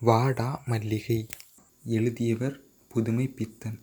வாடா மல்லிகை எழுதியவர் புதுமை பித்தன்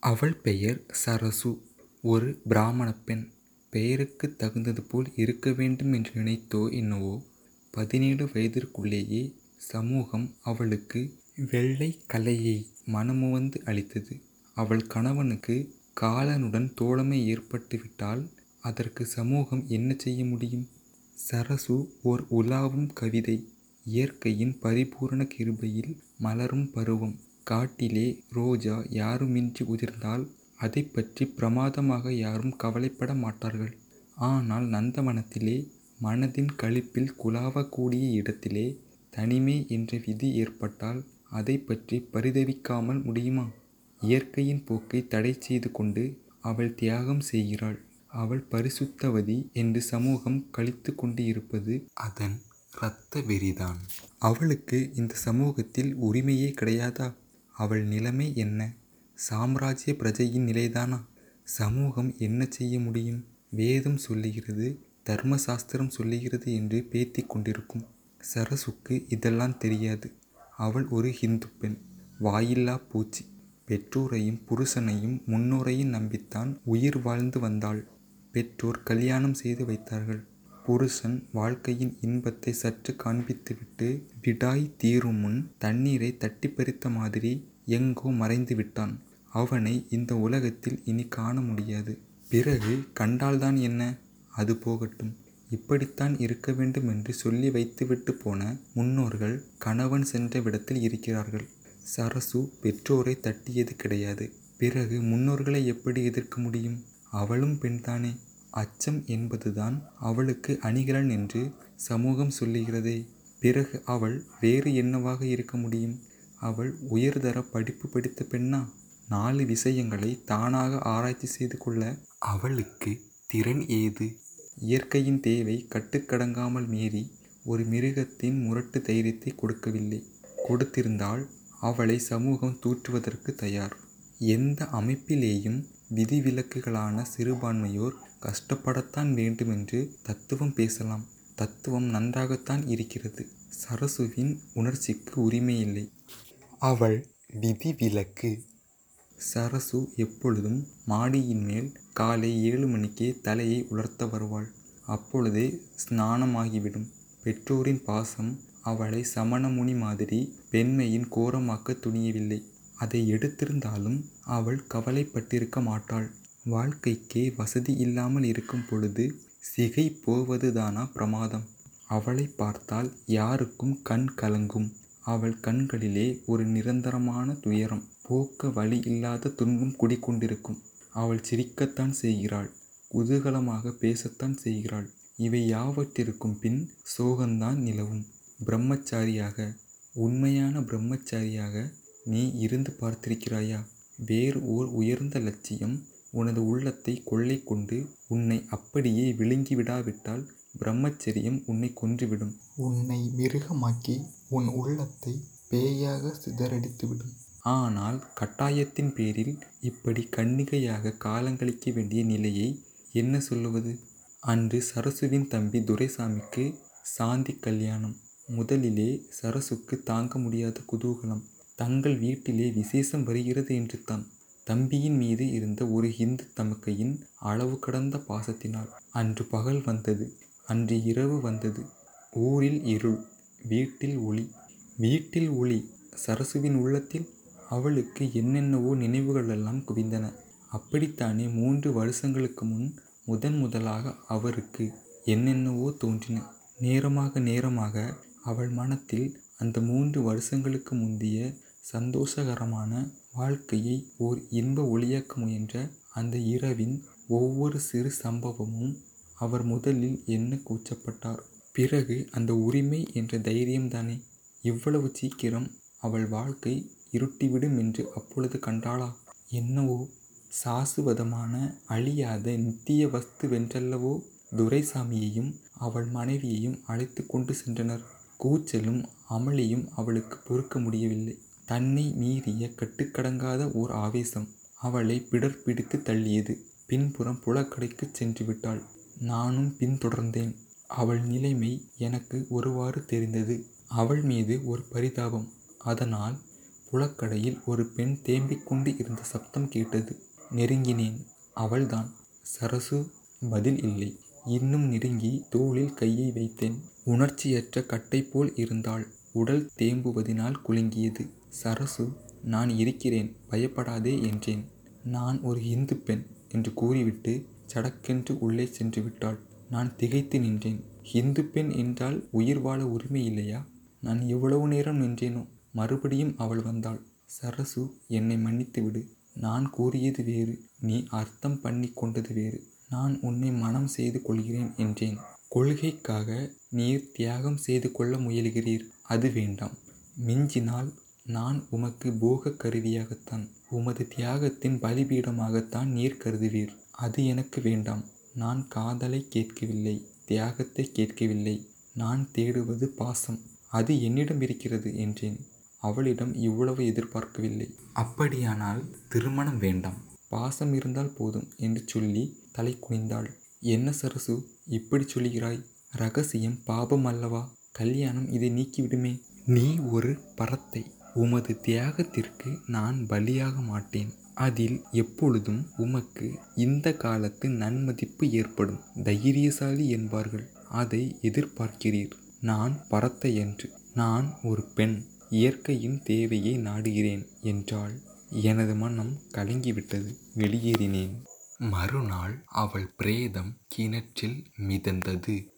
அவள் பெயர் சரசு. ஒரு பிராமண பெண். பெயருக்குத் தகுந்தது போல் இருக்க வேண்டும் என்று நினைத்தோ என்னவோ. பதினேழு வயதிற்குள்ளேயே சமூகம் அவளுக்கு வெள்ளை கலையை மனமுவந்து அளித்தது. அவள் கணவனுக்கு காலனுடன் தோழமை ஏற்பட்டுவிட்டால் அதற்கு சமூகம் என்ன செய்ய முடியும்? சரசு ஓர் உலாவும் கவிதை. இயற்கையின் பரிபூரண கிருபையில் மலரும் பருவம். காட்டிலே ரோஜா யாருமின்றி உதிர்ந்தால் அதைப் பற்றி பிரமாதமாக யாரும் கவலைப்பட மாட்டார்கள். ஆனால் நந்தவனத்திலே மனதின் களிப்பில் குலாவக் கூடிய இடத்திலே தனிமை என்ற விதி ஏற்பட்டால் அதைப் பற்றி பரிதவிக்காமல் முடியுமா? இயற்கையின் போக்கை தடை செய்து கொண்டு அவள் தியாகம் செய்கிறாள். அவள் பரிசுத்தவதி என்று சமூகம் களித்துக் கொண்டு இருப்பது அதன் இரத்த வெறிதான். அவளுக்கு இந்த சமூகத்தில் உரிமையே கிடையாதா? அவள் நிலைமை என்ன? சாம்ராஜ்ய பிரஜையின் நிலைதானா? சமூகம் என்ன செய்ய முடியும்? வேதம் சொல்லுகிறது தர்ம சாஸ்திரம் சொல்லுகிறது என்று பேத்தி கொண்டிருக்கும். சரசுக்கு இதெல்லாம் தெரியாது. அவள் ஒரு ஹிந்து பெண். வாயில்லா பூச்சி. பெற்றோரையும் புருஷனையும் முன்னோரையும் நம்பித்தான் உயிர் வாழ்ந்து வந்தாள். பெற்றோர் கல்யாணம் செய்து வைத்தார்கள். புருஷன் வாழ்க்கையின் இன்பத்தை சற்று காண்பித்துவிட்டு விடாய் தீரும் முன் தண்ணீரை தட்டிப் பறித்த மாதிரி எங்கோ மறைந்து விட்டான். அவனை இந்த உலகத்தில் இனி காண முடியாது. பிறகு கண்டால்தான் என்ன? அது போகட்டும். இப்படித்தான் இருக்க வேண்டும் என்று சொல்லி வைத்துவிட்டு போன முன்னோர்கள் கணவன் சென்ற விடத்தில் இருக்கிறார்கள். சரசு பெற்றோரை தட்டியது கிடையாது. பிறகு முன்னோர்களை எப்படி எதிர்க்க முடியும்? அவளும் பெண்தானே? அச்சம் என்பதுதான் அவளுக்கு அணிகலன் என்று சமூகம் சொல்லுகிறதே. பிறகு அவள் வேறு என்னவாக இருக்க முடியும்? அவள் உயர்தர படிப்பு படித்த பெண்ணா? நாலு விஷயங்களை தானாக ஆராய்ச்சி செய்து கொள்ள அவளுக்கு திறன் ஏது? இயற்கையின் தேவை கட்டுக்கடங்காமல் மீறி ஒரு மிருகத்தின் முரட்டு தைரியத்தை கொடுக்கவில்லை. கொடுத்திருந்தால் அவளை சமூகம் தூற்றுவதற்கு தயார். எந்த அமைப்பிலேயும் விதிவிலக்குகளான சிறுபான்மையோர் கஷ்டப்படத்தான் வேண்டுமென்று தத்துவம் பேசலாம். தத்துவம் நன்றாகத்தான் இருக்கிறது. சரசுவின் உணர்ச்சிக்கு உரிமையில்லை. அவள் விதிவிலக்கு. சரசு எப்பொழுதும் மாடியின் மேல் காலை ஏழு மணிக்கே தலையை உலர்த்த வருவாள். அப்பொழுதே ஸ்நானமாகிவிடும். பெற்றோரின் பாசம் அவளை சமணமுனி மாதிரி பெண்மையின் கோரமாக்க துணியவில்லை. அதை எடுத்திருந்தாலும் அவள் கவலைப்பட்டிருக்க மாட்டாள். வாழ்க்கைக்கே வசதி இல்லாமல் இருக்கும் பொழுது சிகை போவதுதானா பிரமாதம்? அவளை பார்த்தால் யாருக்கும் கண் கலங்கும். அவள் கண்களிலே ஒரு நிரந்தரமான துயரம். போக்க வழி இல்லாத துன்பம் குடிக்கொண்டிருக்கும் அவள் சிரிக்கத்தான் செய்கிறாள். குதூகலமாக பேசத்தான் செய்கிறாள். இவை யாவற்றிற்கும் பின் சோகந்தான் நிலவும். பிரம்மச்சாரியாக உண்மையான பிரம்மச்சாரியாக நீ இருந்து பார்த்திருக்கிறாயா? வேறு ஓர் உயர்ந்த லட்சியம் உனது உள்ளத்தை கொள்ளை கொண்டு உன்னை அப்படியே விழுங்கிவிடாவிட்டால் பிரம்மச்சரியம் உன்னை கொன்றுவிடும். உன்னை மிருகமாக்கி உன் உள்ளத்தை பேயாக சிதறடித்துவிடும். ஆனால் கட்டாயத்தின் பேரில் இப்படி கன்னிகையாக காலங்கழிக்க வேண்டிய நிலையை என்ன சொல்லுவது? அன்று சரசுவின் தம்பி துரைசாமிக்கு சாந்தி கல்யாணம். முதலிலே சரசுக்கு தாங்க முடியாத குதூகலம். தங்கள் வீட்டிலே விசேஷம் வருகிறது என்று தான் தம்பியின் மீது இருந்த ஒரு ஹிந்து தமக்கையின் அளவு கடந்த பாசத்தினால் அன்று பகல் வந்தது. அன்று இரவு வந்தது. ஊரில் இருள் வீட்டில் ஒளி. வீட்டில் ஒளி சரசுவின் உள்ளத்தில் அவளுக்கு என்னென்னவோ நினைவுகளெல்லாம் குவிந்தன. அப்படித்தானே மூன்று வருஷங்களுக்கு முன் முதன் முதலாக அவருக்கு என்னென்னவோ தோன்றின. நேரமாக நேரமாக அவள் மனத்தில் அந்த மூன்று வருஷங்களுக்கு முந்திய சந்தோஷகரமான வாழ்க்கையை ஓர் இன்ப ஒளியாக்க முயன்ற அந்த இரவின் ஒவ்வொரு சிறு சம்பவமும் அவர் முதலில் என்ன கூச்சப்பட்டார்? பிறகு அந்த உரிமை என்ற தைரியம்தானே? இவ்வளவு சீக்கிரம் அவள் வாழ்க்கை இருட்டிவிடும் என்று அப்பொழுது கண்டாளா? என்னவோ சாசுவதமான அழியாத நித்திய வஸ்து வென்றல்லவோ துரைசாமியையும் அவள் மனைவியையும் அழைத்து கொண்டு சென்றனர். கூச்சலும் அமளியும் அவளுக்கு பொறுக்க முடியவில்லை. தன்னை மீறிய கட்டுக்கடங்காத ஓர் ஆவேசம் அவளை பிடர்பிடித்து தள்ளியது. பின்புறம் புழக்கடைக்குச் சென்று விட்டாள் நானும் பின்தொடர்ந்தேன். அவள் நிலைமை எனக்கு ஒருவாறு தெரிந்தது. அவள் மீது ஒரு பரிதாபம். அதனால் புலக்கடையில் ஒரு பெண் தேம்பிக் கொண்டு இருந்த சப்தம் கேட்டது. நெருங்கினேன். அவள்தான். சரசு பதில் இல்லை. இன்னும் நெருங்கி தோளில் கையை வைத்தேன். உணர்ச்சியற்ற கட்டை போல் இருந்தாள். உடல் தேம்புவதினால் குலுங்கியது. சரசு நான் இருக்கிறேன் பயப்படாதே என்றேன். நான் ஒரு இந்து பெண் என்று கூறிவிட்டு சடக்கென்று உள்ளே சென்று விட்டாள். நான் திகைத்து நின்றேன். இந்து பெண் என்றால் உயிர் வாழ உரிமை இல்லையா? நான் எவ்வளவு நேரம் நின்றேனோ? மறுபடியும் அவள் வந்தாள். சரசு என்னை மன்னித்து விடு. நான் கூறியது வேறு. நீ அர்த்தம் பண்ணி கொண்டது வேறு. நான் உன்னை மனம் செய்து கொள்கிறேன் என்றேன். கொள்கைக்காக நீர் தியாகம் செய்து கொள்ள முயலுகிறீர். அது வேண்டாம். மிஞ்சினால் நான் உமக்கு போக கருவியாகத்தான் உமது தியாகத்தின் பலிபீடமாகத்தான் நீர் கருதுவீர். அது எனக்கு வேண்டாம். நான் காதலை கேட்கவில்லை தியாகத்தை கேட்கவில்லை. நான் தேடுவது பாசம். அது என்னிடம் இருக்கிறது என்றேன். அவளிடம் இவ்வளவு எதிர்பார்க்கவில்லை. அப்படியானால் திருமணம் வேண்டாம். பாசம் இருந்தால் போதும் என்று சொல்லி தலை குனிந்தாள். என்ன சரசு இப்படி சொல்கிறாய் ரகசியம் பாபம் அல்லவா? கல்யாணம் இதை நீக்கிவிடுமே. நீ ஒரு பறத்தை உமது தியாகத்திற்கு நான் பலியாக மாட்டேன். அதில் எப்பொழுதும் உமக்கு இந்த காலத்து நன்மதிப்பு ஏற்படும். தைரியசாலி என்பார்கள். அதை எதிர்பார்க்கிறீர். நான் பறத்தை என்று நான் ஒரு பெண் இயற்கையின் தேவையை நாடுகிறேன் என்றாள். எனது மனம் கலங்கிவிட்டது. வெளியேறினேன். மறுநாள் அவள் பிரேதம் கிணற்றில் மிதந்தது.